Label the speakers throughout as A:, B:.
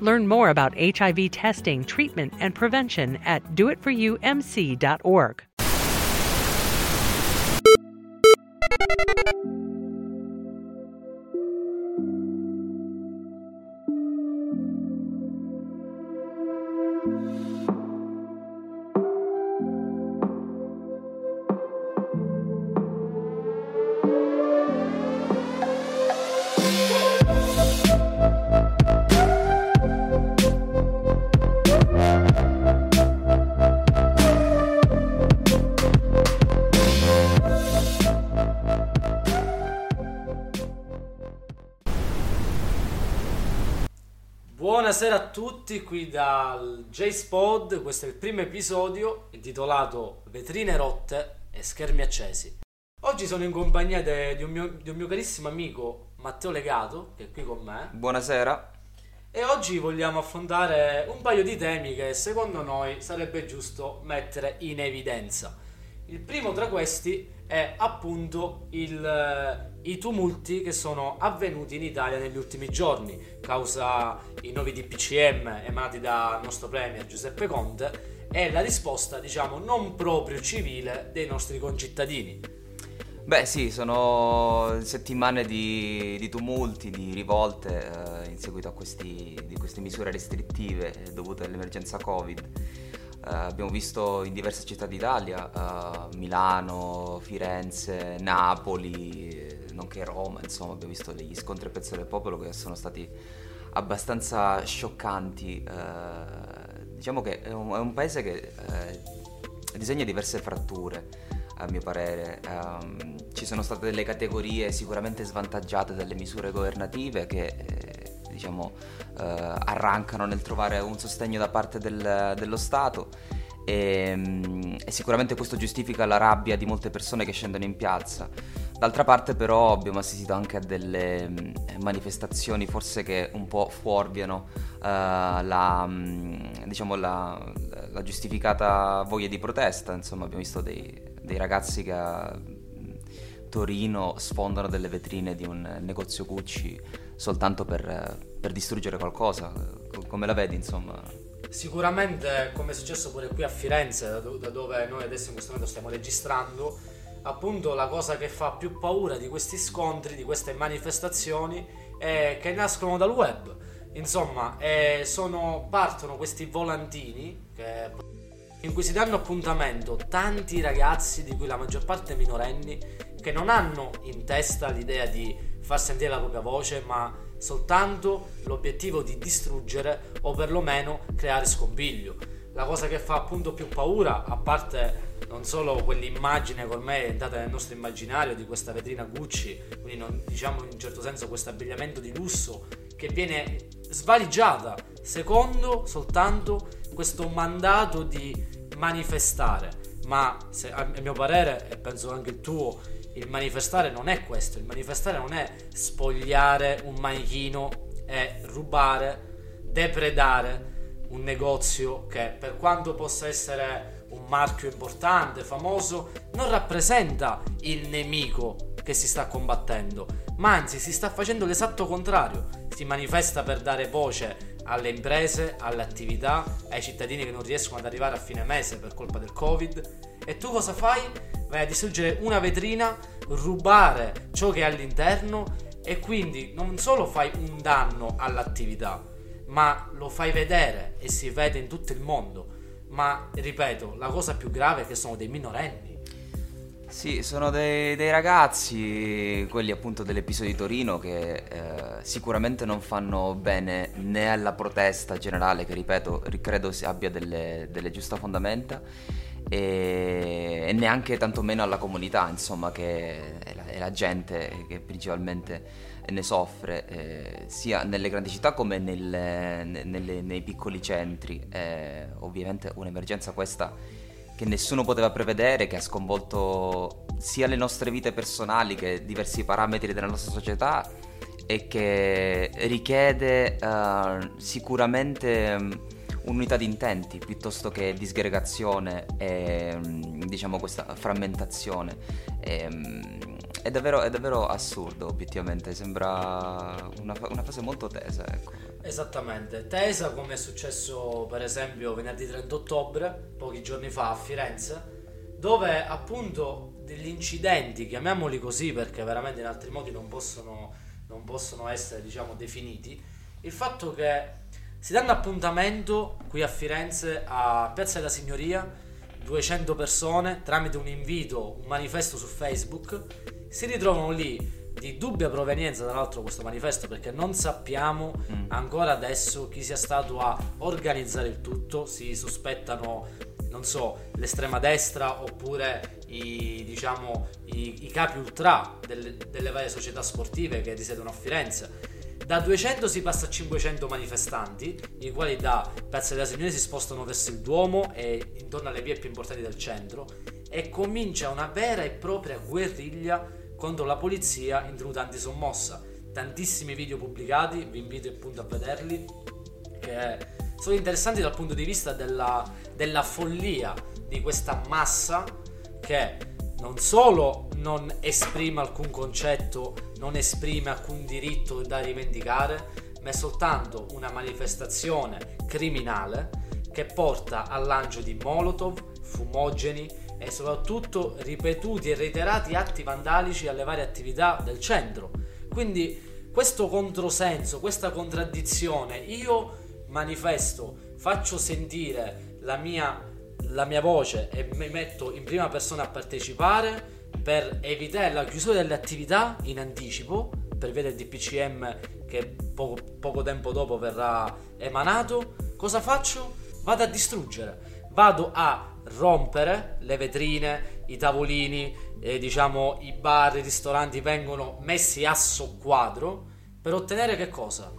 A: Learn more about HIV testing, treatment, and prevention at doitforyoumc.org.
B: Buonasera a tutti, qui dal J-Spod, questo è il primo episodio intitolato Vetrine rotte e schermi accesi. Oggi sono in compagnia de- di, un mio, di un mio carissimo amico Matteo Legato, che è qui con me,
C: Buonasera.
B: e oggi vogliamo affrontare un paio di temi che secondo noi sarebbe giusto mettere in evidenza. Il primo tra questi è appunto il, i tumulti che sono avvenuti in Italia negli ultimi giorni, causa i nuovi DPCM emanati dal nostro premier Giuseppe Conte e la risposta, diciamo, non proprio civile dei nostri concittadini.
C: Beh sì, sono settimane di, di tumulti, di rivolte eh, in seguito a questi, queste misure restrittive dovute all'emergenza Covid. Eh, abbiamo visto in diverse città d'Italia, eh, Milano, Firenze, Napoli, nonché Roma, insomma abbiamo visto degli scontri a pezzo del popolo che sono stati abbastanza scioccanti. eh, diciamo che è un, è un paese che eh, disegna diverse fratture a mio parere. Ehm, ci sono state delle categorie sicuramente svantaggiate dalle misure governative che eh, diciamo eh, arrancano nel trovare un sostegno da parte del- dello Stato e, mm, e sicuramente questo giustifica la rabbia di molte persone che scendono in piazza. D'altra parte però abbiamo assistito anche a delle mm, manifestazioni forse che un po' fuorviano eh, la, mm, diciamo la, la giustificata voglia di protesta, insomma abbiamo visto dei, dei ragazzi che a mm, Torino sfondano delle vetrine di un negozio Gucci soltanto per, per distruggere qualcosa, Co- come la vedi insomma?
B: Sicuramente, come è successo pure qui a Firenze, da dove noi adesso in questo momento stiamo registrando, appunto la cosa che fa più paura di questi scontri, di queste manifestazioni, è che nascono dal web. Insomma, eh, sono, partono questi volantini che- in cui si danno appuntamento tanti ragazzi, di cui la maggior parte minorenni, che non hanno in testa l'idea di far sentire la propria voce, ma soltanto l'obiettivo di distruggere o perlomeno creare scompiglio. La cosa che fa appunto più paura, a parte non solo quell'immagine che ormai è entrata nel nostro immaginario di questa vetrina Gucci, quindi non- diciamo in un certo senso questo abbigliamento di lusso che viene svaligiata secondo soltanto questo mandato di manifestare. Ma se, a a mio parere, e penso anche il tuo, il manifestare non è questo. Il manifestare non è spogliare un manichino e rubare, depredare un negozio che per quanto possa essere un marchio importante, famoso, non rappresenta il nemico che si sta combattendo, ma anzi si sta facendo l'esatto contrario. Si manifesta per dare voce alle imprese, alle attività, ai cittadini che non riescono ad arrivare a fine mese per colpa del Covid. E tu cosa fai? Vai a distruggere una vetrina, rubare ciò che è all'interno e quindi non solo fai un danno all'attività, ma lo fai vedere e si vede in tutto il mondo. ma ripeto, la cosa più grave è che sono dei minorenni.
C: Sì, sono dei, dei ragazzi, quelli appunto dell'episodio di Torino, che eh, sicuramente non fanno bene né alla protesta generale, che ripeto, credo abbia delle, delle giuste fondamenta, e, e, neanche tantomeno alla comunità, insomma, che è la, è la gente che principalmente ne soffre, eh, sia nelle grandi città come nel, nelle, nei piccoli centri. Eh, ovviamente un'emergenza questa che nessuno poteva prevedere, che ha sconvolto sia le nostre vite personali che diversi parametri della nostra società e che richiede uh, sicuramente un'unità di intenti piuttosto che disgregazione e um, diciamo questa frammentazione. E, um, è, davvero, è davvero, assurdo, obiettivamente, sembra una, una fase molto tesa. Ecco.
B: Esattamente, tesa come è successo per esempio venerdì 30 ottobre, pochi giorni fa a Firenze, dove appunto degli incidenti, chiamiamoli così perché veramente in altri modi non possono, non possono essere diciamo definiti, il fatto che si danno appuntamento qui a Firenze a Piazza della Signoria, 200 persone tramite un invito, un manifesto su Facebook, si ritrovano lì di dubbia provenienza, tra l'altro, questo manifesto, perché non sappiamo mm. ancora adesso chi sia stato a organizzare il tutto. Si sospettano, non so, l'estrema destra oppure i, diciamo, i, i capi ultra delle, delle varie società sportive che risiedono a Firenze. Da 200 si passa a 500 manifestanti, i quali da Piazza della Signoria si spostano verso il Duomo e intorno alle vie più importanti del centro e comincia una vera e propria guerriglia contro la polizia in tenuta sommossa. Tantissimi video pubblicati, vi invito appunto a vederli, che sono interessanti dal punto di vista della, della follia di questa massa che non solo non esprime alcun concetto, non esprime alcun diritto da rivendicare, ma è soltanto una manifestazione criminale che porta al lancio di molotov, fumogeni, e soprattutto ripetuti e reiterati atti vandalici alle varie attività del centro. Quindi questo controsenso, questa contraddizione, io manifesto, faccio sentire la mia, la mia voce e mi metto in prima persona a partecipare per evitare la chiusura delle attività in anticipo per vedere il DPCM che poco, poco tempo dopo verrà emanato. Cosa faccio? Vado a distruggere, vado a rompere le vetrine, i tavolini, eh, diciamo i bar, i ristoranti vengono messi a soqquadro per ottenere che cosa?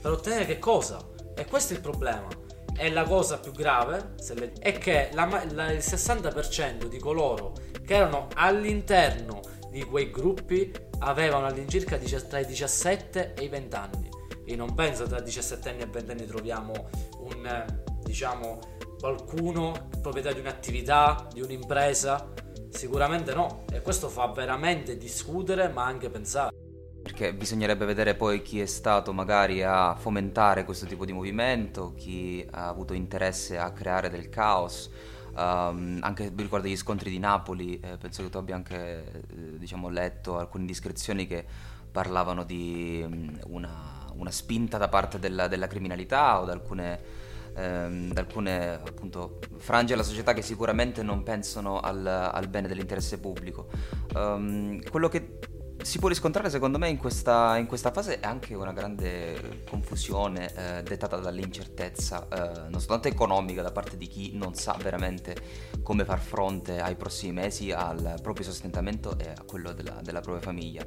B: Per ottenere che cosa? E questo è il problema. E la cosa più grave le... è che la, la, il 60% di coloro che erano all'interno di quei gruppi avevano all'incirca tra i 17 e i 20 anni. Io non penso tra 17 anni e 20 anni troviamo un, diciamo, qualcuno proprietario di un'attività, di un'impresa? Sicuramente no, e questo fa veramente discutere ma anche pensare.
C: Perché bisognerebbe vedere poi chi è stato magari a fomentare questo tipo di movimento, chi ha avuto interesse a creare del caos. Um, anche riguardo agli scontri di Napoli, eh, penso che tu abbia anche eh, diciamo, letto alcune indiscrezioni che parlavano di um, una, una, spinta da parte della, della criminalità o da alcune ehm, da alcune appunto, frange della società che sicuramente non pensano al, al bene dell'interesse pubblico. Um, quello che si può riscontrare secondo me in questa, in questa, fase è anche una grande confusione eh, dettata dall'incertezza, eh, non soltanto economica da parte di chi non sa veramente come far fronte ai prossimi mesi al proprio sostentamento e a quello della, della propria famiglia,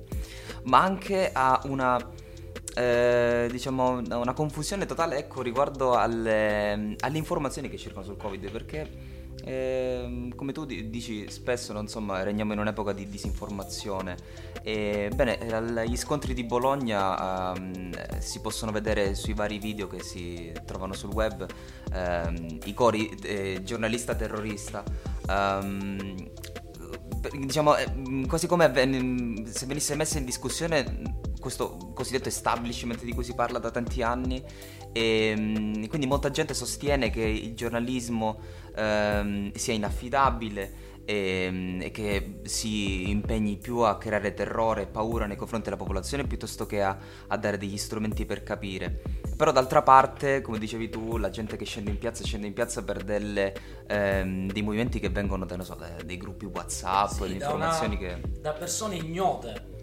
C: ma anche a una eh, diciamo una confusione totale ecco, riguardo alle, alle, informazioni che circolano sul Covid perché eh, come tu dici spesso insomma, regniamo in un'epoca di disinformazione. E, bene gli scontri di Bologna um, si possono vedere sui vari video che si trovano sul web um, i cori eh, giornalista terrorista. Um, diciamo quasi come se venisse messa in discussione questo cosiddetto establishment di cui si parla da tanti anni e mm, quindi molta gente sostiene che il giornalismo ehm, sia inaffidabile e, mm, e, che si impegni più a creare terrore e paura nei confronti della popolazione piuttosto che a, a, dare degli strumenti per capire. Però d'altra parte, come dicevi tu, la gente che scende in piazza scende in piazza per delle, ehm, dei movimenti che vengono da, so, dei gruppi WhatsApp, sì, informazioni
B: da
C: una,
B: che... Da persone ignote,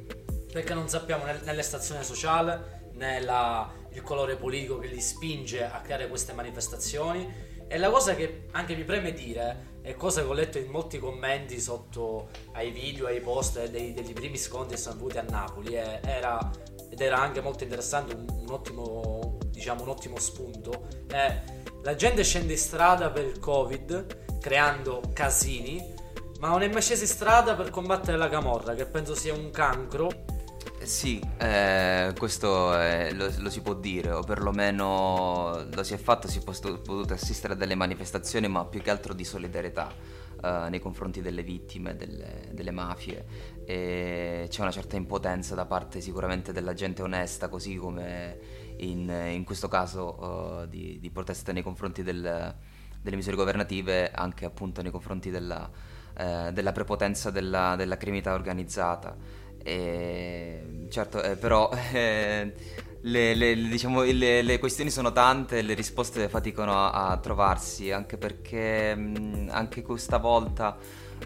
B: perché non sappiamo nel, nelle stazioni sociali, nella, il colore politico che li spinge a creare queste manifestazioni. E la cosa che anche mi preme dire è cosa che ho letto in molti commenti sotto ai video, ai post dei, degli primi scontri che sono avuti a Napoli era, ed era anche molto interessante, un, un, ottimo, diciamo, un ottimo spunto. È, la gente scende in strada per il Covid creando casini, ma non è mai scesa in strada per combattere la camorra, che penso sia un cancro
C: sì, eh, questo è, lo, lo, si può dire, o perlomeno lo si è fatto, si è potuto assistere a delle manifestazioni, ma più che altro di solidarietà eh, nei confronti delle vittime, delle, delle, mafie. E c'è una certa impotenza da parte sicuramente della gente onesta, così come in, in questo caso uh, di, di, protesta nei confronti del, delle misure governative, anche appunto nei confronti della, eh, della prepotenza della, della criminalità organizzata. E, certo, eh, però eh, le, le, diciamo, le, le, questioni sono tante le risposte faticano a, a trovarsi, anche perché mh, anche questa volta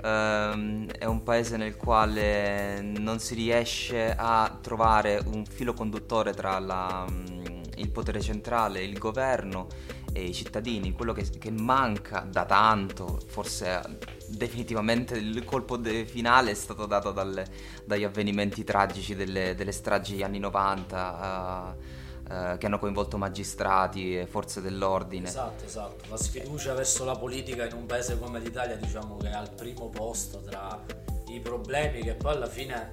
C: ehm, è un paese nel quale non si riesce a trovare un filo conduttore tra la, mh, il potere centrale, il governo e i cittadini, quello che, che manca da tanto, forse definitivamente il colpo de- finale è stato dato dalle, dagli avvenimenti tragici delle, delle stragi anni 90. Uh, Uh, che hanno coinvolto magistrati e forze dell'ordine.
B: Esatto, esatto. La sfiducia verso la politica in un paese come l'Italia, diciamo che è al primo posto tra i problemi che poi alla fine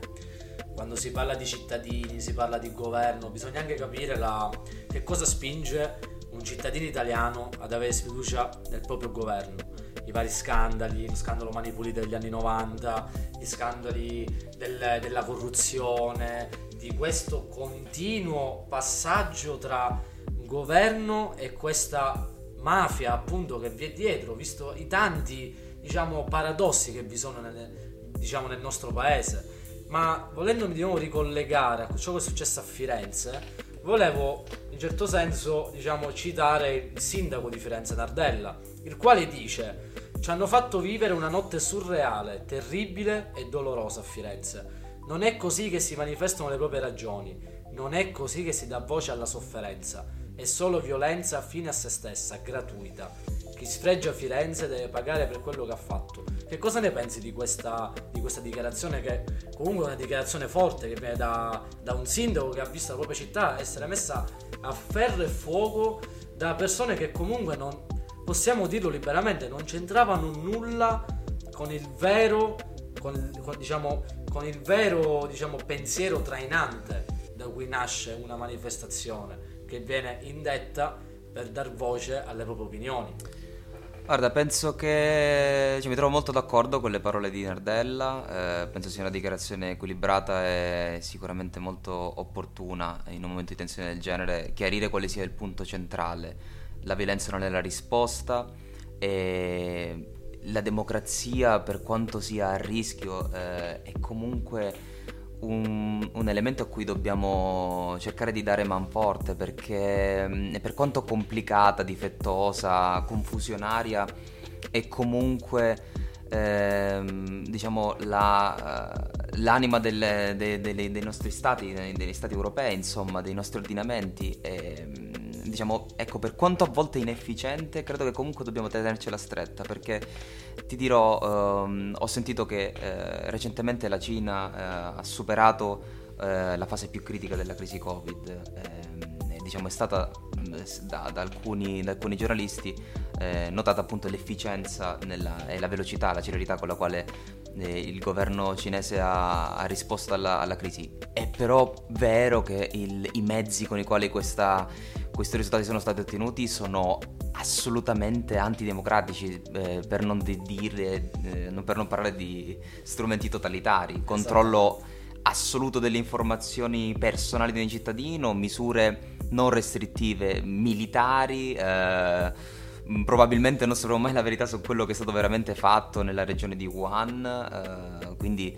B: quando si parla di cittadini, si parla di governo, bisogna anche capire la, che cosa spinge un cittadino italiano ad avere sfiducia nel proprio governo. I vari scandali, lo scandalo Mani Pulite degli anni 90, gli scandali del, della corruzione, di questo continuo passaggio tra governo e questa mafia appunto che vi è dietro, visto i tanti diciamo paradossi che vi sono nel, diciamo, nel nostro paese. Ma volendomi di nuovo ricollegare a ciò che è successo a Firenze, volevo in certo senso diciamo, citare il sindaco di Firenze Nardella, il quale dice ci hanno fatto vivere una notte surreale, terribile e dolorosa a Firenze. Non è così che si manifestano le proprie ragioni, non è così che si dà voce alla sofferenza, è solo violenza fine a se stessa, gratuita. Chi sfregia Firenze deve pagare per quello che ha fatto. Che cosa ne pensi di questa, di questa dichiarazione che comunque è una dichiarazione forte che viene da, da un sindaco che ha visto la propria città essere messa a ferro e fuoco da persone che comunque non, possiamo dirlo liberamente, non c'entravano nulla con il vero, con, con, diciamo, con il vero diciamo, pensiero trainante da cui nasce una manifestazione che viene indetta per dar voce alle proprie opinioni.
C: Guarda, penso che cioè, mi trovo molto d'accordo con le parole di Nardella, eh, penso sia una dichiarazione equilibrata e sicuramente molto opportuna in un momento di tensione del genere, chiarire quale sia il punto centrale. La violenza non è la risposta e la democrazia, per quanto sia a rischio, eh, è comunque un, un, elemento a cui dobbiamo cercare di dare manforte perché mm, per quanto complicata, difettosa, confusionaria è comunque ehm, diciamo la, l'anima delle, dei, dei, dei, nostri stati, degli stati europei, insomma, dei nostri ordinamenti. E, mm, diciamo, ecco, per quanto a volte inefficiente, credo che comunque dobbiamo tenercela stretta perché ti dirò, ehm, ho sentito che eh, recentemente la Cina eh, ha superato eh, la fase più critica della crisi Covid. Ehm, diciamo, è stata da, da, alcuni, da alcuni, giornalisti eh, notata appunto l'efficienza nella, e la velocità, la celerità con la quale eh, il governo cinese ha, ha risposto alla, alla, crisi. È però vero che il, i mezzi con i quali questa, questi risultati sono stati ottenuti sono assolutamente antidemocratici eh, per, non dire, eh, per non parlare di strumenti totalitari, controllo assoluto delle informazioni personali di un cittadino, misure non restrittive militari. Eh, probabilmente non sapremo mai la verità su quello che è stato veramente fatto nella regione di Wuhan, eh, quindi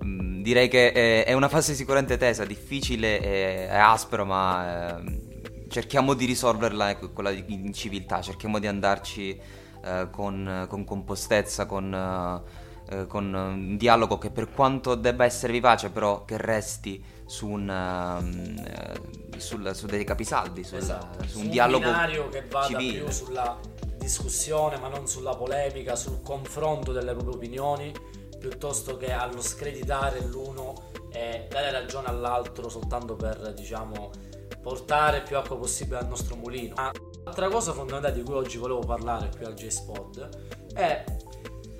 C: mh, mm, direi che è, una fase sicuramente tesa, difficile, e, è aspera, ma eh, cerchiamo di risolverla ecco, quella in civiltà, cerchiamo di andarci eh, con, con, compostezza, con, eh, con, un dialogo che per quanto debba essere vivace, però che resti su, un, uh, sul, su dei capisaldi, sul,
B: esatto.
C: su
B: un,
C: un dialogo
B: binario che vada
C: civile.
B: più sulla discussione, ma non sulla polemica, sul confronto delle proprie opinioni, piuttosto che allo screditare l'uno e dare ragione all'altro soltanto per, diciamo, portare più acqua possibile al nostro mulino. Altra cosa fondamentale di cui oggi volevo parlare qui al J-Spot è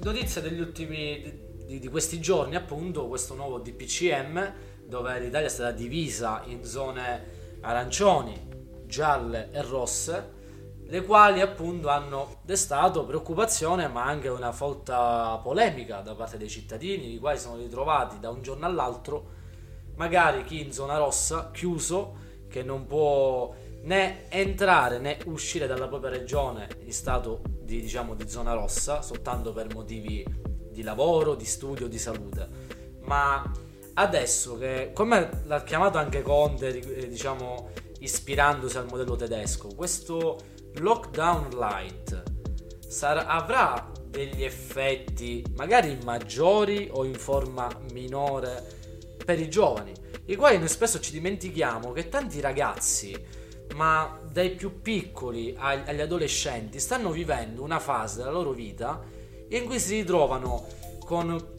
B: notizia degli ultimi di, di, questi giorni, appunto, questo nuovo DPCM dove l'Italia è stata divisa in zone arancioni, gialle e rosse, le quali appunto hanno destato preoccupazione ma anche una folta polemica da parte dei cittadini, i quali sono ritrovati da un giorno all'altro, magari chi in zona rossa, chiuso, che non può né entrare né uscire dalla propria regione in stato di, diciamo, di zona rossa, soltanto per motivi di lavoro, di studio, di salute. Ma adesso che, come l'ha chiamato anche Conte, eh, diciamo, ispirandosi al modello tedesco, questo lockdown light sarà, avrà degli effetti magari maggiori o in forma minore per i giovani, i quali noi spesso ci dimentichiamo che tanti ragazzi ma dai più piccoli agli adolescenti stanno vivendo una fase della loro vita in cui si ritrovano con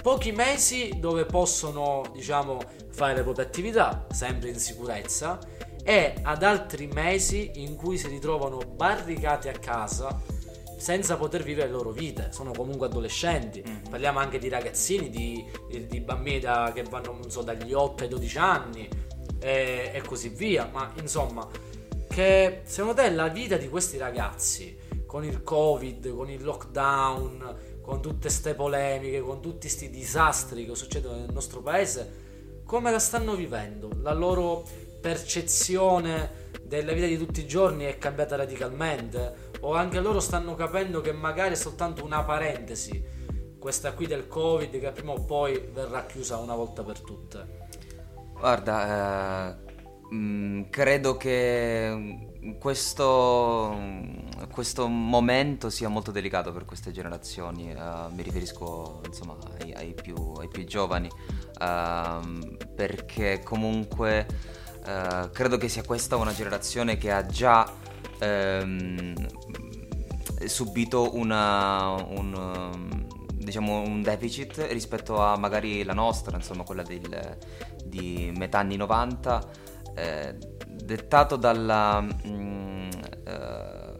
B: pochi mesi dove possono, diciamo, fare le proprie attività, sempre in sicurezza, e ad altri mesi in cui si ritrovano barricati a casa senza poter vivere le loro vite. Sono comunque adolescenti. Mm. Parliamo anche di ragazzini, di, di, di bambini da, che vanno so, dagli 8 ai 12 anni e, e così via. Ma insomma, che secondo te la vita di questi ragazzi con il covid, con il lockdown, con tutte queste polemiche, con tutti questi disastri che succedono nel nostro paese, come la stanno vivendo? La loro percezione della vita di tutti i giorni è cambiata radicalmente? O anche loro stanno capendo che magari è soltanto una parentesi, questa qui del Covid, che prima o poi verrà chiusa una volta per tutte?
C: Guarda, eh, mm, credo che questo, questo, momento sia molto delicato per queste generazioni, uh, mi riferisco insomma ai, ai, più, ai più, giovani, uh, perché comunque uh, credo che sia questa una generazione che ha già um, subito una, un, diciamo, un deficit rispetto a magari la nostra, insomma quella del, di metà anni 90 eh, dettato dalla mh, mm, eh,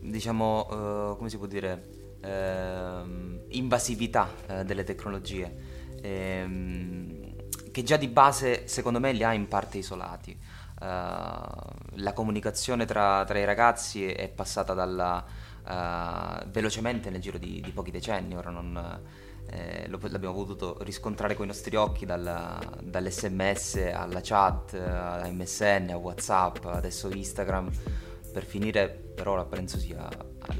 C: diciamo eh, come si può dire ehm, invasività eh, delle tecnologie ehm, che già di base secondo me li ha in parte isolati la comunicazione tra, tra, i ragazzi è passata dalla, uh, velocemente nel giro di, di, pochi decenni, ora non, eh, lo, l'abbiamo potuto riscontrare con i nostri occhi dalla, dall'SMS alla chat, a MSN, a Whatsapp, adesso Instagram, per finire per ora penso sia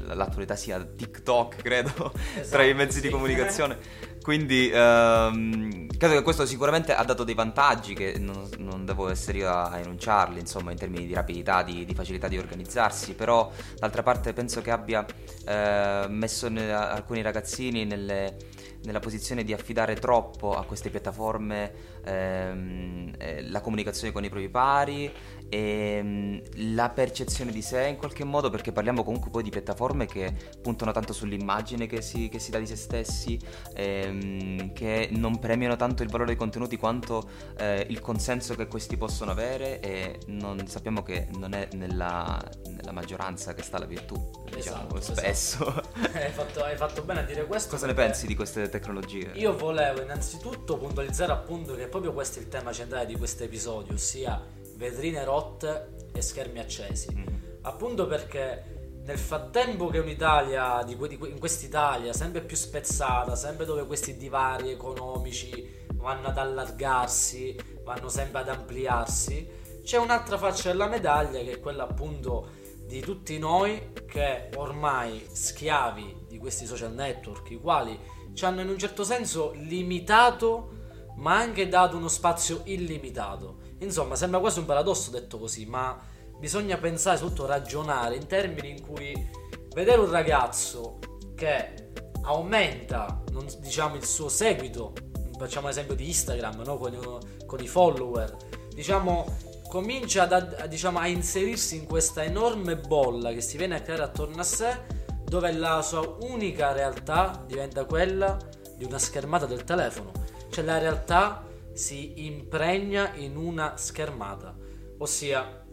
C: l'attualità sia TikTok, credo, esatto, tra i mezzi sì. di comunicazione. Quindi ehm, credo che questo sicuramente ha dato dei vantaggi che non, non devo essere io a, a, enunciarli, insomma, in termini di rapidità, di, di, facilità di organizzarsi, però d'altra parte penso che abbia eh, messo ne, alcuni ragazzini nelle nella posizione di affidare troppo a queste piattaforme ehm, eh, la comunicazione con i propri pari e ehm, la percezione di sé in qualche modo perché parliamo comunque poi di piattaforme che puntano tanto sull'immagine che si, che si dà di se stessi ehm, che non premiano tanto il valore dei contenuti quanto eh, il consenso che questi possono avere e non, sappiamo che non è nella, nella maggioranza che sta la virtù diciamo esatto, spesso
B: esatto. hai, fatto, hai, fatto, bene a dire questo
C: cosa ne pensi di queste tecnologie?
B: io volevo innanzitutto puntualizzare appunto che proprio questo è il tema centrale di questo episodio ossia vetrine rotte e schermi accesi. Mm. Appunto perché nel frattempo che un'Italia, di, di, in quest'Italia sempre più spezzata, sempre dove questi divari economici vanno ad allargarsi, vanno sempre ad ampliarsi, c'è un'altra faccia della medaglia che è quella appunto di tutti noi che ormai schiavi di questi social network, i quali ci hanno in un certo senso limitato ma anche dato uno spazio illimitato. Insomma, sembra quasi un paradosso detto così, ma bisogna pensare, soprattutto ragionare in termini in cui vedere un ragazzo che aumenta non, diciamo, il suo seguito, facciamo l'esempio di Instagram no? con, con, i follower, diciamo comincia ad, a, diciamo, a inserirsi in questa enorme bolla che si viene a creare attorno a sé dove la sua unica realtà diventa quella di una schermata del telefono, cioè la realtà si impregna in una schermata, ossia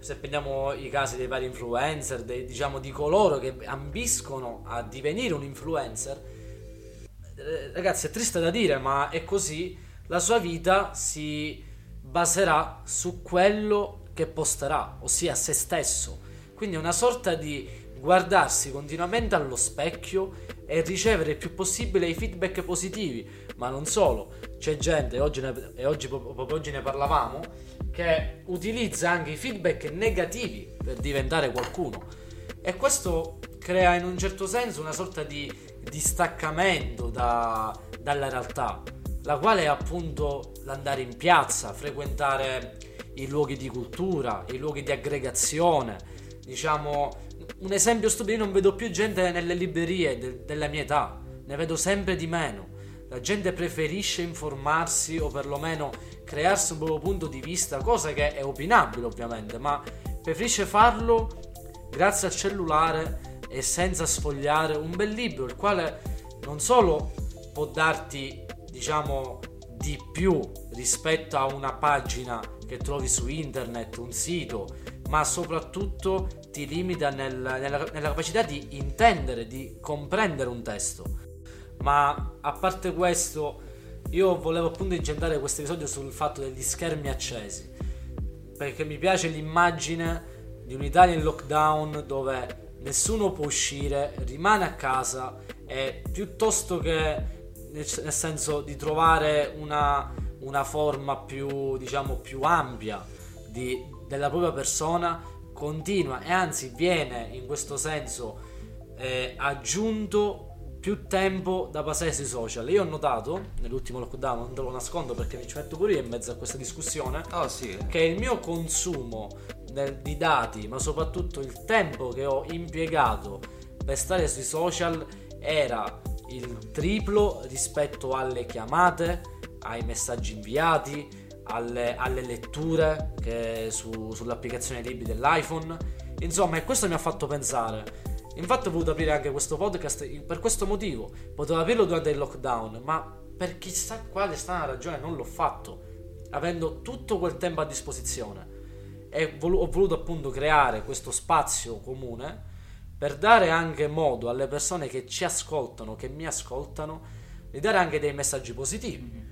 B: se prendiamo i casi dei vari influencer, dei, diciamo di coloro che ambiscono a divenire un influencer, eh, ragazzi è triste da dire ma è così, la sua vita si baserà su quello che posterà, ossia se stesso. Quindi è una sorta di guardarsi continuamente allo specchio e ricevere il più possibile i feedback positivi, ma non solo. C'è gente, oggi ne, e oggi, proprio oggi ne parlavamo, che utilizza anche i feedback negativi per diventare qualcuno. E questo crea in un certo senso una sorta di distaccamento da, dalla realtà, la quale è appunto l'andare in piazza, frequentare i luoghi di cultura, i luoghi di aggregazione, diciamo un esempio stupido, io non vedo più gente nelle librerie de- della mia età, ne vedo sempre di meno. La gente preferisce informarsi o perlomeno crearsi un proprio punto di vista, cosa che è opinabile ovviamente, ma preferisce farlo grazie al cellulare e senza sfogliare un bel libro, il quale non solo può darti, diciamo, di più rispetto a una pagina che trovi su internet, un sito, ma soprattutto ti limita nel, nella, nella capacità di intendere, di comprendere un testo. Ma a parte questo, io volevo appunto incentrare questo episodio sul fatto degli schermi accesi. Perché mi piace l'immagine di un'Italia in lockdown dove nessuno può uscire, rimane a casa e piuttosto che nel, senso di trovare una, una forma più, diciamo, più ampia di, della propria persona continua e anzi viene in questo senso eh, aggiunto più tempo da passare sui social. Io ho notato nell'ultimo lockdown, non te lo nascondo perché mi ci metto pure io in mezzo a questa discussione,
C: oh, sì.
B: che il mio consumo del, di dati, ma soprattutto il tempo che ho impiegato per stare sui social era il triplo rispetto alle chiamate, ai messaggi inviati, alle, alle letture su, sull'applicazione libri dell'iPhone. Insomma, e questo mi ha fatto pensare. Infatti ho voluto aprire anche questo podcast per questo motivo. Potevo aprirlo durante il lockdown, ma per chissà quale strana ragione non l'ho fatto, avendo tutto quel tempo a disposizione. E vol- ho voluto appunto creare questo spazio comune per dare anche modo alle persone che ci ascoltano, che mi ascoltano, di dare anche dei messaggi positivi.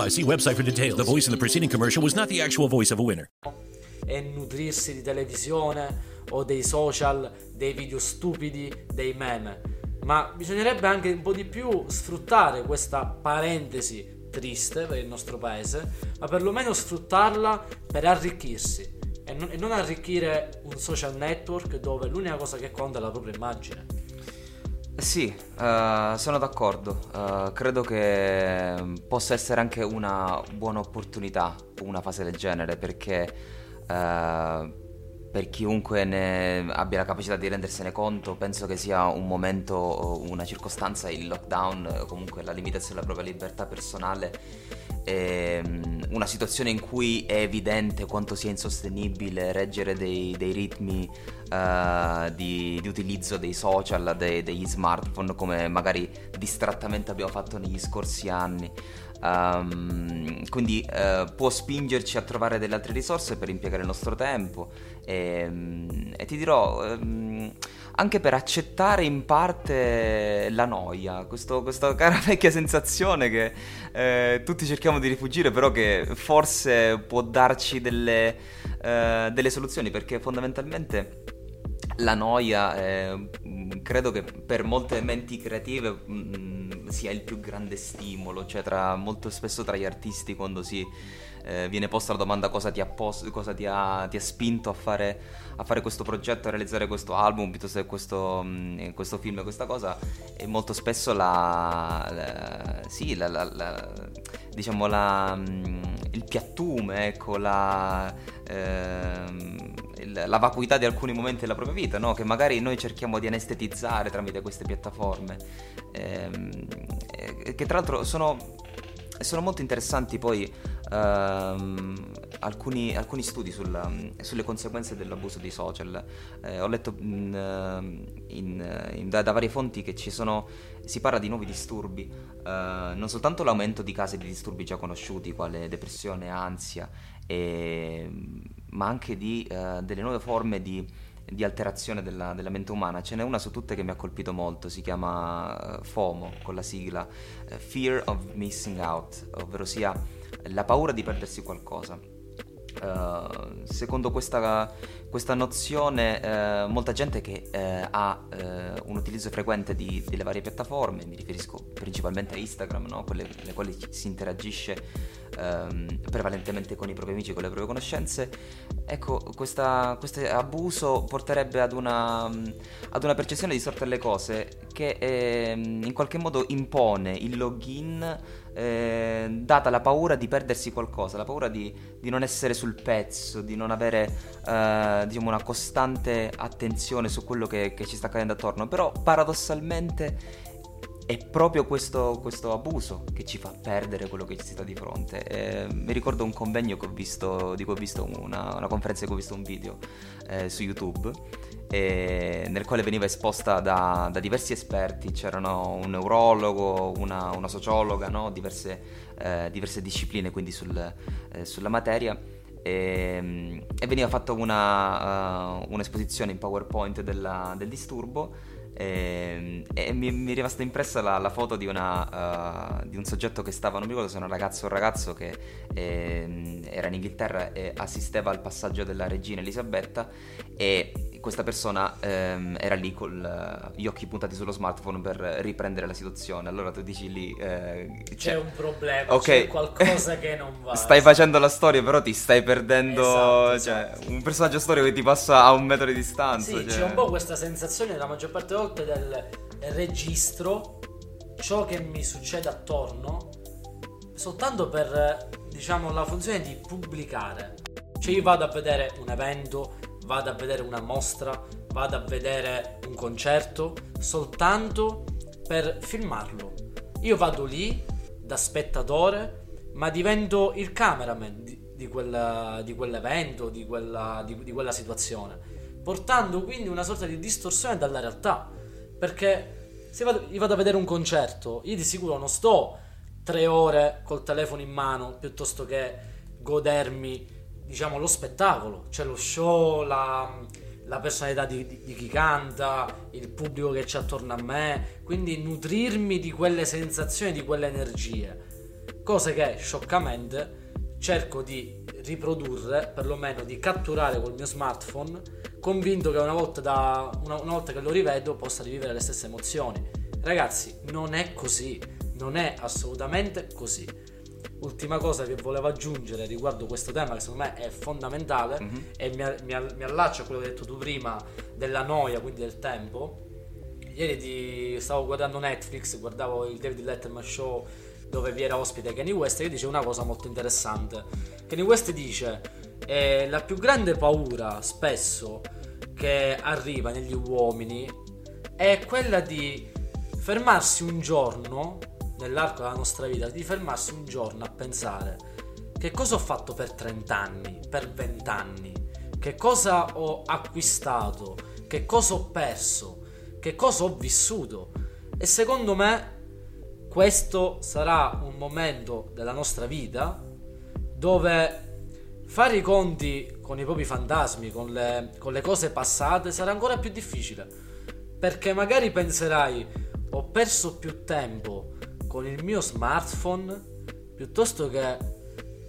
D: See website for details. The voice in the preceding commercial was not the actual voice of a winner.
B: E nutrirsi di televisione o dei social, dei video stupidi, dei meme. Ma bisognerebbe anche un po' di più sfruttare questa parentesi triste per il nostro paese, ma perlomeno sfruttarla per arricchirsi e non, e non arricchire un social network dove l'unica cosa che conta è la propria immagine.
C: Sì, uh, sono d'accordo. Uh, credo che possa essere anche una buona opportunità una fase del genere perché uh, per chiunque ne abbia la capacità di rendersene conto, penso che sia un momento, una circostanza, il lockdown, comunque la limitazione della propria libertà personale, ehm, una situazione in cui è evidente quanto sia insostenibile reggere dei, dei ritmi uh, di, di, utilizzo dei social, dei, degli smartphone, come magari distrattamente abbiamo fatto negli scorsi anni. Um, quindi uh, può spingerci a trovare delle altre risorse per impiegare il nostro tempo e, um, e ti dirò um, anche per accettare in parte la noia, questo, questa cara vecchia sensazione che eh, tutti cerchiamo di rifugire però che forse può darci delle, eh, delle soluzioni perché fondamentalmente la noia eh, credo che per molte menti creative mh, mm, sia il più grande stimolo, cioè tra, molto spesso tra gli artisti quando si eh, viene posta la domanda cosa ti ha, post, cosa ti ha, ti ha spinto a fare, a fare, questo progetto, a realizzare questo album piuttosto che questo, mh, mm, questo film, questa cosa, e molto spesso la, la sì, la, la, diciamo la, mh, mm, il piattume, ecco, la... Ehm, la vacuità di alcuni momenti della propria vita, no? che magari noi cerchiamo di anestetizzare tramite queste piattaforme, ehm, che tra l'altro sono, sono molto interessanti poi ehm, alcuni, alcuni, studi sulla, sulle conseguenze dell'abuso dei social. Eh, ho letto in, in, in, da, da, varie fonti che ci sono, si parla di nuovi disturbi, eh, non soltanto l'aumento di casi di disturbi già conosciuti, quale depressione, ansia, e, ma anche di, uh, delle nuove forme di, di alterazione della, della, mente umana. Ce n'è una su tutte che mi ha colpito molto, si chiama uh, FOMO con la sigla, uh, Fear of Missing Out, ovvero sia la paura di perdersi qualcosa. Uh, secondo questa, questa nozione, uh, molta gente che uh, ha un utilizzo frequente di, delle varie piattaforme, mi riferisco principalmente a Instagram, no? quelle con le quali si interagisce um, prevalentemente con i propri amici, con le proprie conoscenze, ecco, questo abuso porterebbe ad una, ad una percezione distorta delle cose che eh, in qualche modo impone il login eh, data la paura di perdersi qualcosa, la paura di, di non essere sul pezzo, di non avere eh, diciamo una costante attenzione su quello che, che ci sta accadendo attorno. Però paradossalmente è proprio questo, questo, abuso che ci fa perdere quello che ci sta di fronte. Eh, mi ricordo un convegno visto, di cui ho visto una, una, conferenza di cui ho visto un video eh, su YouTube eh, nel quale veniva esposta da, da, diversi esperti, c'erano un neurologo, una, una sociologa, no? diverse, eh, diverse, discipline quindi sul, eh, sulla materia. E, ehm, e, veniva fatta una, uh, un'esposizione in PowerPoint della, del disturbo e, ehm, e mi, mi, è rimasta impressa la, la foto di, una, uh, di, un soggetto che stava, non mi ricordo se era un ragazzo o un ragazzo che eh, era in Inghilterra e assisteva al passaggio della regina Elisabetta e questa persona ehm, era lì con gli occhi puntati sullo smartphone per riprendere la situazione. Allora tu dici lì... Eh,
B: c'è, c'è, un problema, okay. c'è qualcosa che non va.
C: Stai facendo la storia, però ti stai perdendo... Esatto, cioè, esatto. un personaggio storico che ti passa a un metro di distanza.
B: Sì,
C: cioè...
B: c'è un po' questa sensazione la maggior parte delle volte del registro ciò che mi succede attorno soltanto per, diciamo, la funzione di pubblicare. Cioè io vado a vedere un evento, vado a vedere una mostra, vado a vedere un concerto soltanto per filmarlo. Io vado lì da spettatore, ma divento il cameraman di, di, quella, di quell'evento, di quella, di, quella situazione, portando quindi una sorta di distorsione dalla realtà. Perché se vado, io vado a vedere un concerto, io di sicuro non sto tre ore col telefono in mano piuttosto che godermi diciamo, lo spettacolo, cioè lo show, la, la personalità di, di, di, chi canta, il pubblico che c'è attorno a me, quindi nutrirmi di quelle sensazioni, di quelle energie. Cose che scioccamente cerco di riprodurre, perlomeno di catturare col mio smartphone, convinto che una volta, da, una, una volta che lo rivedo possa rivivere le stesse emozioni. Ragazzi, non è così, non è assolutamente così ultima cosa che volevo aggiungere riguardo questo tema che secondo me è fondamentale mm-hmm. e mi, mi, mi, allaccio a quello che hai detto tu prima della noia, quindi del tempo. Ieri di, stavo guardando Netflix, guardavo il David Letterman Show dove vi era ospite Kanye West e dice una cosa molto interessante. Kanye West dice eh, la più grande paura spesso che arriva negli uomini è quella di fermarsi un giorno nell'arco della nostra vita di fermarsi un giorno a pensare che cosa ho fatto per 30 anni, per 20 anni, che cosa ho acquistato, che cosa ho perso, che cosa ho vissuto. E secondo me questo sarà un momento della nostra vita dove fare i conti con i propri fantasmi, con le, con le cose passate, sarà ancora più difficile. Perché magari penserai, ho perso più tempo con il mio smartphone piuttosto che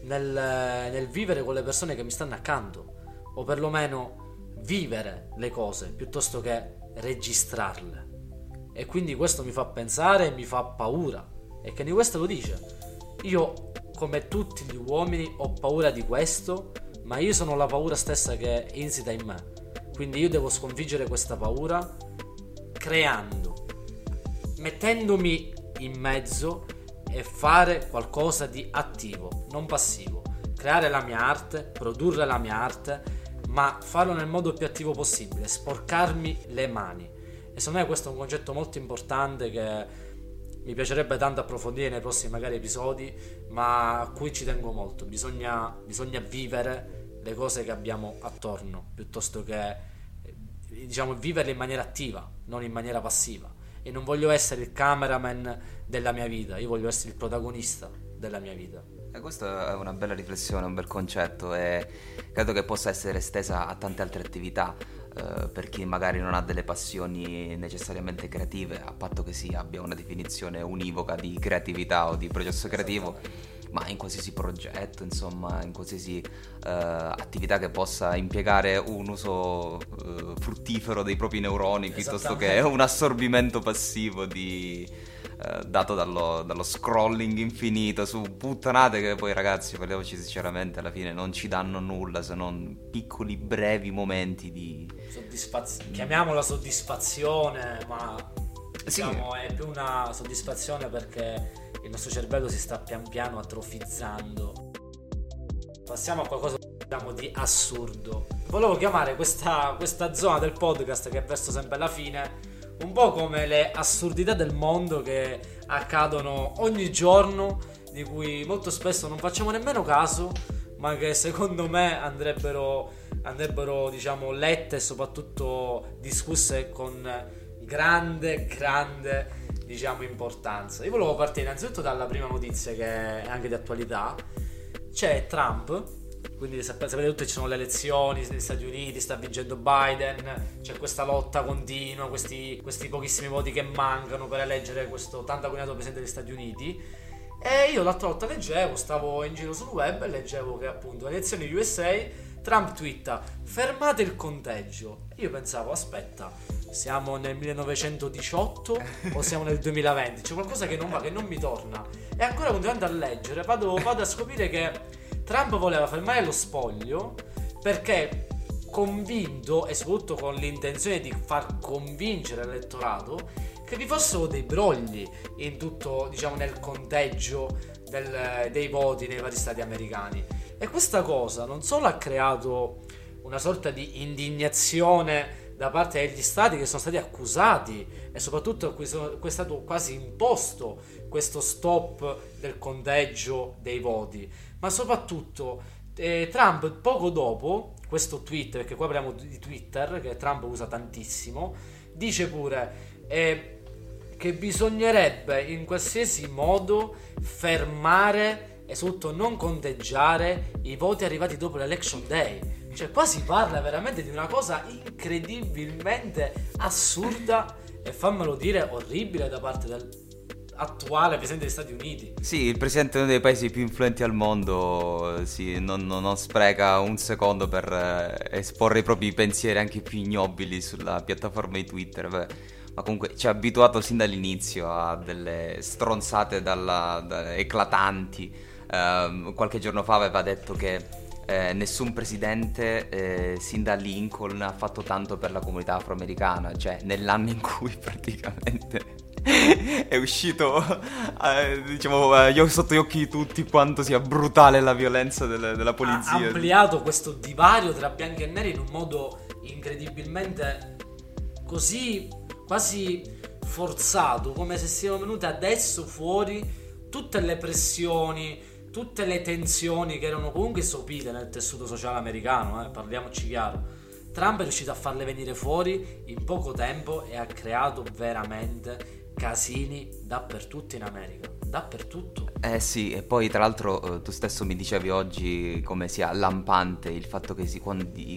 B: nel, nel vivere con le persone che mi stanno accanto. O perlomeno vivere le cose piuttosto che registrarle. E quindi questo mi fa pensare e mi fa paura. E Kanye West lo dice. Io, come tutti gli uomini, ho paura di questo, ma io sono la paura stessa che insita in me. Quindi io devo sconfiggere questa paura creando, mettendomi in mezzo e fare qualcosa di attivo, non passivo. Creare la mia arte, produrre la mia arte, ma farlo nel modo più attivo possibile, sporcarmi le mani. E secondo me questo è un concetto molto importante che mi piacerebbe tanto approfondire nei prossimi magari episodi, ma a cui ci tengo molto. Bisogna, bisogna vivere le cose che abbiamo attorno, piuttosto che eh, diciamo viverle in maniera attiva, non in maniera passiva. E non voglio essere il cameraman della mia vita, io voglio essere il protagonista della mia vita.
C: E questa è una bella riflessione, un bel concetto e credo che possa essere estesa a tante altre attività eh, per chi magari non ha delle passioni necessariamente creative, a patto che si abbia una definizione univoca di creatività o di processo creativo, ma in qualsiasi progetto, insomma, in qualsiasi eh, attività che possa impiegare un uso eh, fruttifero dei propri neuroni piuttosto che un assorbimento passivo di eh, dato dallo, dallo, scrolling infinito su puttanate che poi ragazzi parliamoci sinceramente alla fine non ci danno nulla se non piccoli brevi momenti di
B: soddisfazione chiamiamola soddisfazione ma diciamo,
C: sì.
B: è più una soddisfazione perché il nostro cervello si sta pian piano atrofizzando. Passiamo a qualcosa diciamo, di assurdo. Volevo chiamare questa, questa zona del podcast che è verso sempre alla fine un po' come le assurdità del mondo che accadono ogni giorno, di cui molto spesso non facciamo nemmeno caso, ma che secondo me andrebbero, andrebbero diciamo, lette e soprattutto discusse con grande, grande diciamo, importanza. Io volevo partire innanzitutto dalla prima notizia che è anche di attualità. C'è Trump quindi sapete tutti ci sono le elezioni negli Stati Uniti, sta vincendo Biden, c'è questa lotta continua, questi, questi pochissimi voti che mancano per eleggere questo tanto agognato presidente degli Stati Uniti. E io l'altra volta leggevo, stavo in giro sul web e leggevo che appunto elezioni USA, Trump twitta fermate il conteggio. Io pensavo, aspetta, siamo nel 1918 o siamo nel 2020? C'è qualcosa che non va, che non mi torna. E ancora continuando a leggere, vado, vado a scoprire che Trump voleva fermare lo spoglio perché convinto e soprattutto con l'intenzione di far convincere l'elettorato che vi fossero dei brogli in tutto, diciamo, nel conteggio del, dei voti nei vari stati americani. E questa cosa non solo ha creato una sorta di indignazione da parte degli stati che sono stati accusati e soprattutto è stato quasi imposto questo stop del conteggio dei voti, ma soprattutto eh, Trump poco dopo questo tweet, perché qua parliamo di Twitter che Trump usa tantissimo, dice pure eh, che bisognerebbe in qualsiasi modo fermare e soprattutto non conteggiare i voti arrivati dopo l'election day. Cioè qua si parla veramente di una cosa incredibilmente assurda e fammelo dire orribile da parte del, attuale presidente degli Stati Uniti.
C: Sì, il presidente di uno dei paesi più influenti al mondo sì, non, non, non, spreca un secondo per eh, esporre i propri pensieri anche più ignobili sulla piattaforma di Twitter. Beh, ma comunque ci ha abituato sin dall'inizio a delle stronzate dalla, da, eclatanti. Eh, qualche giorno fa aveva detto che eh, nessun presidente eh, sin da Lincoln ha fatto tanto per la comunità afroamericana, cioè nell'anno in cui praticamente è uscito, eh, diciamo, eh, sotto gli occhi di tutti quanto sia brutale la violenza delle, della polizia.
B: Ha ampliato questo divario tra bianchi e neri in un modo incredibilmente così quasi forzato, come se siano venute adesso fuori tutte le pressioni, tutte le tensioni che erano comunque sopite nel tessuto sociale americano, eh, parliamoci chiaro. Trump è riuscito a farle venire fuori in poco tempo e ha creato veramente casini dappertutto in America. Dappertutto.
C: Eh sì, e poi tra l'altro eh, tu stesso mi dicevi oggi come sia lampante il fatto che, si,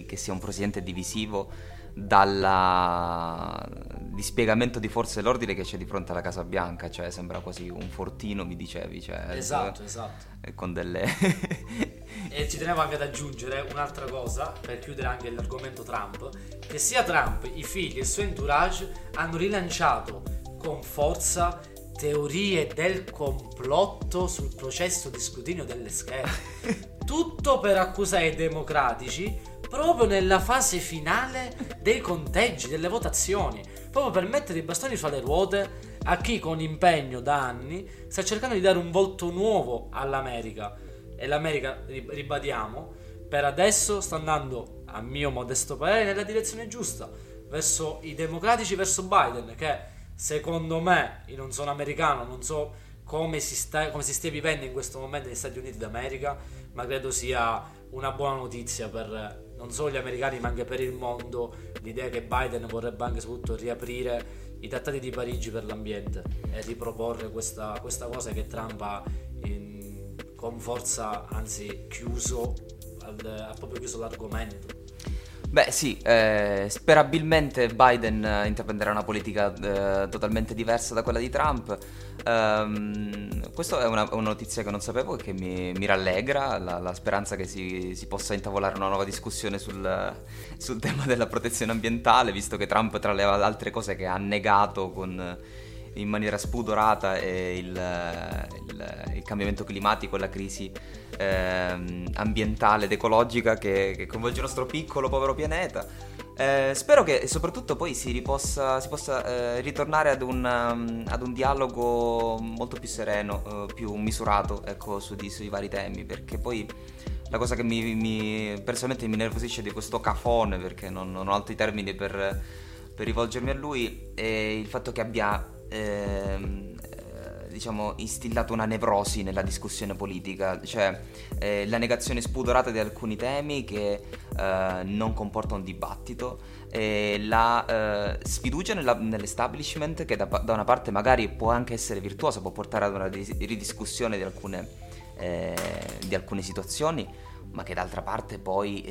C: che sia un presidente divisivo dal dispiegamento di forze dell'ordine che c'è di fronte alla Casa Bianca, cioè sembra quasi un fortino, mi dicevi. Cioè,
B: esatto, esatto.
C: Con delle...
B: e ci tenevo anche ad aggiungere un'altra cosa, per chiudere anche l'argomento Trump, che sia Trump, i figli e il suo entourage hanno rilanciato con forza teorie del complotto sul processo di scrutinio delle schede. Tutto per accusare i democratici proprio nella fase finale dei conteggi, delle votazioni, proprio per mettere i bastoni fra le ruote a chi con impegno da anni sta cercando di dare un volto nuovo all'America. E l'America, ribadiamo, per adesso sta andando, a mio modesto parere, nella direzione giusta, verso i democratici, verso Biden, che secondo me, io non sono americano, non so come si, sta, come si stia vivendo in questo momento negli Stati Uniti d'America, ma credo sia una buona notizia per non solo gli americani ma anche per il mondo l'idea che Biden vorrebbe anche soprattutto riaprire i trattati di Parigi per l'ambiente e riproporre questa, questa cosa che Trump ha in, con forza anzi chiuso ha proprio chiuso l'argomento
C: Beh sì, eh, sperabilmente Biden eh, intraprenderà una politica eh, totalmente diversa da quella di Trump. Um, questa è una, una, notizia che non sapevo e che mi, mi rallegra, la, la, speranza che si, si, possa intavolare una nuova discussione sul, sul, tema della protezione ambientale, visto che Trump tra le altre cose che ha negato con in maniera spudorata il, il, il, cambiamento climatico e la crisi eh, ambientale ed ecologica che, che, coinvolge il nostro piccolo povero pianeta. Eh, spero che soprattutto poi si, ripossa, si possa eh, ritornare ad un, um, ad un, dialogo molto più sereno, eh, più misurato ecco, su di, sui vari temi, perché poi la cosa che mi, mi, personalmente mi nervosisce di questo cafone, perché non, non ho altri termini per, per rivolgermi a lui, è il fatto che abbia ehm, eh, diciamo, instillato una nevrosi nella discussione politica, cioè eh, la negazione spudorata di alcuni temi che eh, non comporta un dibattito, e la eh, sfiducia nella, nell'establishment che da, da, una parte magari può anche essere virtuosa, può portare ad una ridiscussione di alcune, eh, di alcune situazioni, ma che d'altra parte poi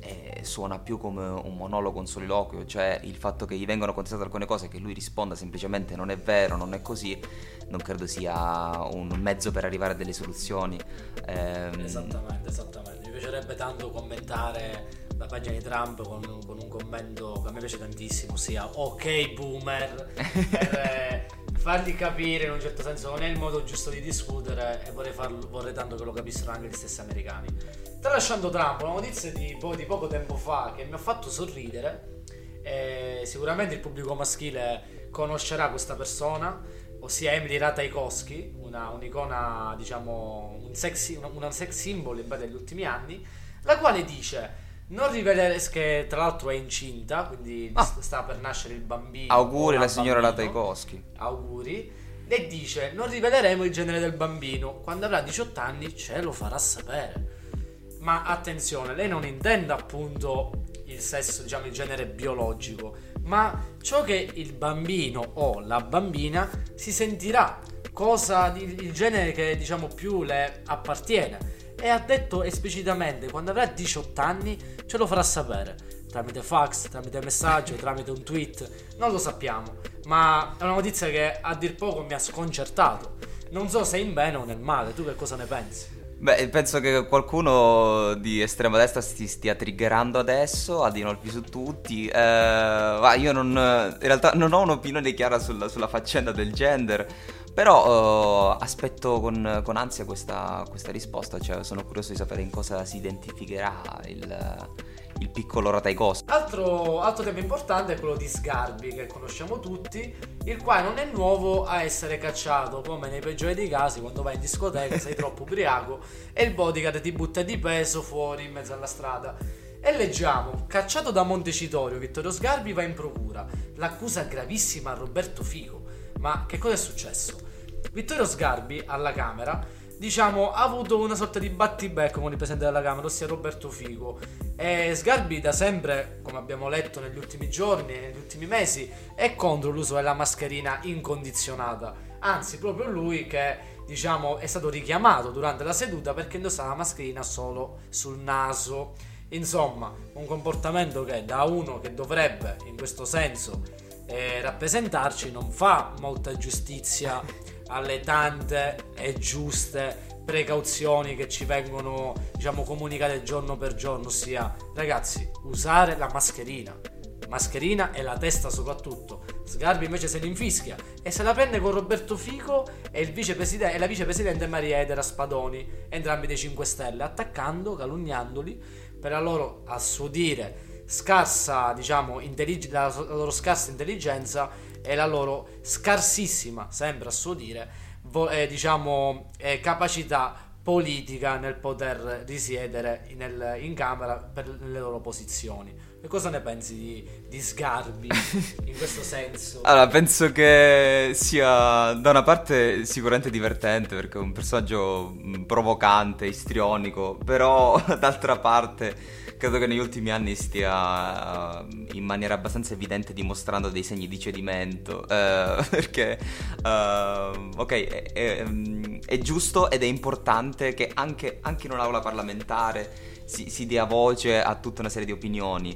C: eh, suona più come un monologo, un soliloquio, cioè il fatto che gli vengano contestate alcune cose e che lui risponda semplicemente non è vero, non è così, non credo sia un mezzo per arrivare a delle soluzioni.
B: Eh, esattamente, esattamente. Mi piacerebbe tanto commentare la pagina di Trump con, con, un commento che a me piace tantissimo, sia ok boomer, per eh, fargli capire in un certo senso non è il modo giusto di discutere e vorrei, farlo, vorrei tanto che lo capissero anche gli stessi americani. Tralasciando Trump, una notizia di, di poco tempo fa che mi ha fatto sorridere, eh, sicuramente il pubblico maschile conoscerà questa persona, ossia Emily Ratajkowski, una, un'icona, diciamo, un sex, una, una sex symbol in degli ultimi anni, la quale dice non rivelare che tra l'altro è incinta, quindi ah. sta per nascere il bambino.
C: Auguri alla signora Ratajkowski.
B: Auguri. E dice: Non riveleremo il genere del bambino. Quando avrà 18 anni ce lo farà sapere. Ma attenzione, lei non intende appunto il sesso, diciamo il genere biologico, ma ciò che il bambino o la bambina si sentirà, cosa il genere che diciamo più le appartiene. E ha detto esplicitamente quando avrà 18 anni ce lo farà sapere tramite fax, tramite messaggio, tramite un tweet, non lo sappiamo, ma è una notizia che a dir poco mi ha sconcertato. Non so se in bene o nel male, tu che cosa ne pensi?
C: Beh, penso che qualcuno di estrema destra si stia triggerando adesso, ad inolpi su tutti. Eh, ma io non, in realtà non ho un'opinione chiara sulla, sulla faccenda del gender, però eh, aspetto con, con ansia questa, questa, risposta, cioè sono curioso di sapere in cosa si identificherà il il piccolo Ratajkowski.
B: Altro, altro tema importante è quello di Sgarbi, che conosciamo tutti, il quale non è nuovo a essere cacciato, come nei peggiori dei casi, quando vai in discoteca, sei troppo ubriaco e il bodyguard ti butta di peso fuori in mezzo alla strada. E leggiamo, cacciato da Montecitorio, Vittorio Sgarbi va in procura. L'accusa gravissima a Roberto Fico. Ma che cosa è successo? Vittorio Sgarbi alla Camera diciamo, ha avuto una sorta di battibecco con il presidente della Camera, ossia Roberto Figo. E Sgarbi da sempre, come abbiamo letto negli ultimi giorni, negli ultimi mesi, è contro l'uso della mascherina incondizionata. Anzi, proprio lui che diciamo è stato richiamato durante la seduta perché indossava la mascherina solo sul naso. Insomma, un comportamento che da uno che dovrebbe in questo senso eh, rappresentarci non fa molta giustizia alle tante e giuste precauzioni che ci vengono diciamo comunicate giorno per giorno ossia ragazzi usare la mascherina. Mascherina e la testa soprattutto. Sgarbi invece se ne infischia e se la prende con Roberto Fico e, e la vicepresidente Maria Edera Spadoni entrambi dei 5 Stelle attaccando, calunniandoli per la loro a suo dire scarsa diciamo intellig- la loro scarsa intelligenza e la loro scarsissima, sempre a suo dire, vo- eh, diciamo, eh, capacità politica nel poter risiedere nel, in Camera per le loro posizioni. E cosa ne pensi di, di Sgarbi in questo senso?
C: Allora, penso che sia da una parte sicuramente divertente perché è un personaggio provocante, istrionico, però d'altra parte credo che negli ultimi anni stia uh, in maniera abbastanza evidente dimostrando dei segni di cedimento. Uh, perché, uh, ok, è, è, è, giusto ed è importante che anche, anche in un'aula parlamentare si, si dia voce a tutta una serie di opinioni.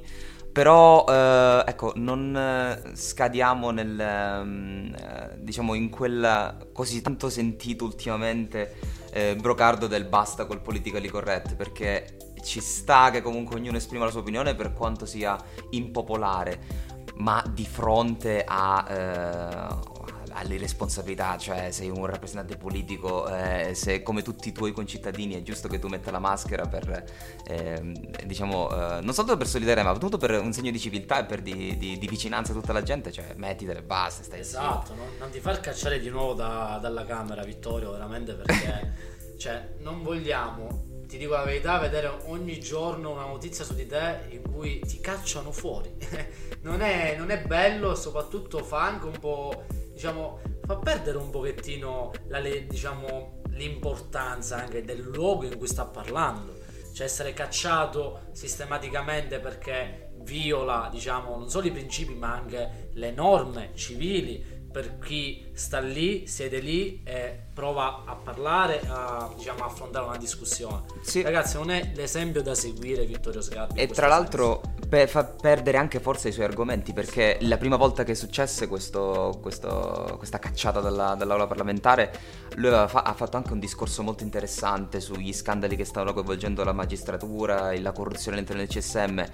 C: Però, eh, ecco, non scadiamo nel, eh, diciamo, in quel così tanto sentito ultimamente eh, brocardo del basta col politically correct, perché ci sta che comunque ognuno esprima la sua opinione per quanto sia impopolare, ma di fronte a, eh, alle responsabilità, cioè sei un rappresentante politico, eh, se come tutti i tuoi concittadini è giusto che tu metta la maschera per, eh, diciamo, eh, non soltanto per solidarietà, ma soprattutto per un segno di civiltà e per di, di, di vicinanza a tutta la gente, cioè mettitele, basta, stai
B: Esatto, non, non, ti far cacciare di nuovo da, dalla Camera, Vittorio, veramente perché... cioè, non vogliamo ti dico la verità, vedere ogni giorno una notizia su di te in cui ti cacciano fuori. non, è, non, è, bello e soprattutto fa anche un po', diciamo, fa perdere un pochettino la, diciamo, l'importanza anche del luogo in cui sta parlando. Cioè essere cacciato sistematicamente perché viola, diciamo, non solo i principi ma anche le norme civili per chi sta lì, siede lì e prova a parlare, a diciamo, affrontare una discussione. Sì. Ragazzi, non è l'esempio da seguire Vittorio Sgarbi.
C: E tra l'altro pe- fa perdere anche forse i suoi argomenti, perché la prima volta che successe questo, questo, questa cacciata dalla, dall'aula parlamentare, lui fa- ha fatto anche un discorso molto interessante sugli scandali che stavano coinvolgendo la magistratura, la corruzione all'interno del CSM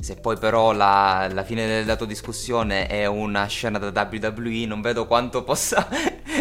C: se poi però la, la, fine della tua discussione è una scena da WWE, non vedo quanto possa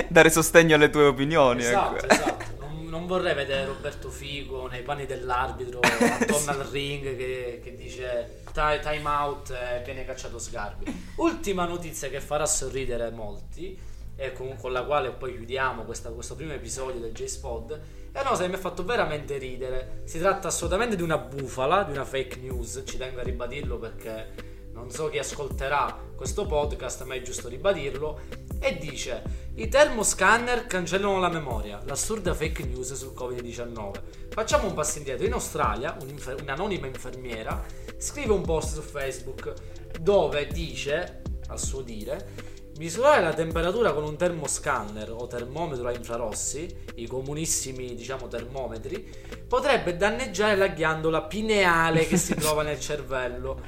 C: dare sostegno alle tue opinioni.
B: Esatto, ecco. esatto. Non, non, vorrei vedere Roberto Figo nei panni dell'arbitro attorno al ring che, che dice time out e viene cacciato Sgarbi. Ultima notizia che farà sorridere molti e con, con la quale poi chiudiamo questa, questo primo episodio del J-Spod è una cosa che mi ha fatto veramente ridere. Si tratta assolutamente di una bufala, di una fake news, ci tengo a ribadirlo perché non so chi ascolterà questo podcast, ma è giusto ribadirlo. E dice: I termoscanner cancellano la memoria, l'assurda fake news sul Covid-19. Facciamo un passo indietro. In Australia, un'anonima infermiera scrive un post su Facebook dove dice, a suo dire, Misurare la temperatura con un termoscanner o termometro a infrarossi, i comunissimi diciamo termometri, potrebbe danneggiare la ghiandola pineale che si trova nel cervello.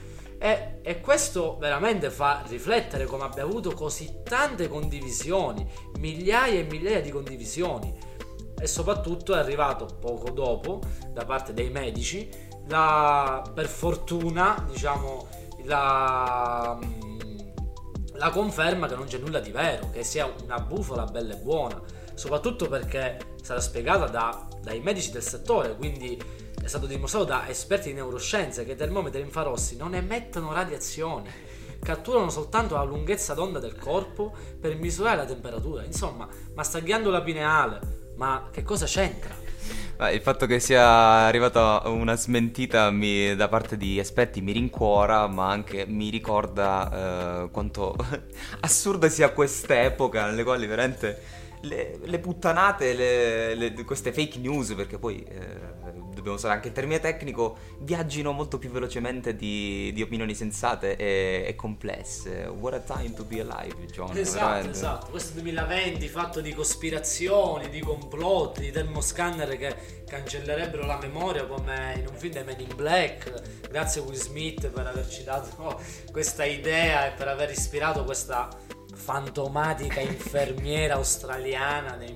B: E, e, questo veramente fa riflettere come abbia avuto così tante condivisioni, migliaia e migliaia di condivisioni. E soprattutto è arrivato poco dopo, da parte dei medici, la, per fortuna, diciamo, la la conferma che non c'è nulla di vero, che sia una bufala bella e buona, soprattutto perché sarà spiegata da, dai medici del settore, quindi è stato dimostrato da esperti di neuroscienze che i termometri infrarossi non emettono radiazioni, catturano soltanto la lunghezza d'onda del corpo per misurare la temperatura. Insomma, ma sta ghiandola pineale, ma che cosa c'entra?
C: Il fatto che sia arrivata una smentita mi, da parte di esperti mi rincuora, ma anche mi ricorda eh, quanto assurda sia quest'epoca nelle quali veramente le, le puttanate, le, le, queste fake news, perché poi eh, dobbiamo usare anche il termine tecnico, viaggino molto più velocemente di, di opinioni sensate e, e, complesse. What a time to be alive, John.
B: Esatto,
C: veramente.
B: esatto. Questo 2020 fatto di cospirazioni, di complotti, di termoscanner che cancellerebbero la memoria come in un film dei Men in Black. Grazie Will Smith per averci dato questa idea e per aver ispirato questa fantomatica infermiera australiana nei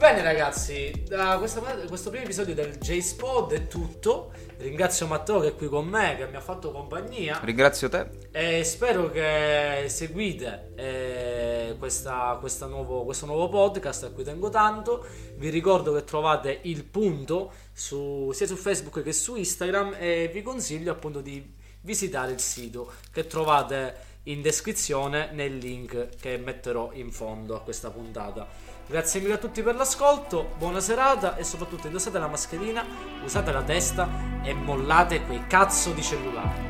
B: Bene ragazzi, da questa, questo primo episodio del J-Spod è tutto. Ringrazio Matteo che è qui con me, che mi ha fatto compagnia.
C: Ringrazio te.
B: E spero che seguite eh, questa, questa nuovo, questo nuovo podcast a cui tengo tanto. Vi ricordo che trovate il punto su, sia su Facebook che su Instagram e vi consiglio appunto di visitare il sito che trovate in descrizione nel link che metterò in fondo a questa puntata. Grazie mille a tutti per l'ascolto, buona serata e soprattutto indossate la mascherina, usate la testa e mollate quei cazzo di cellulari.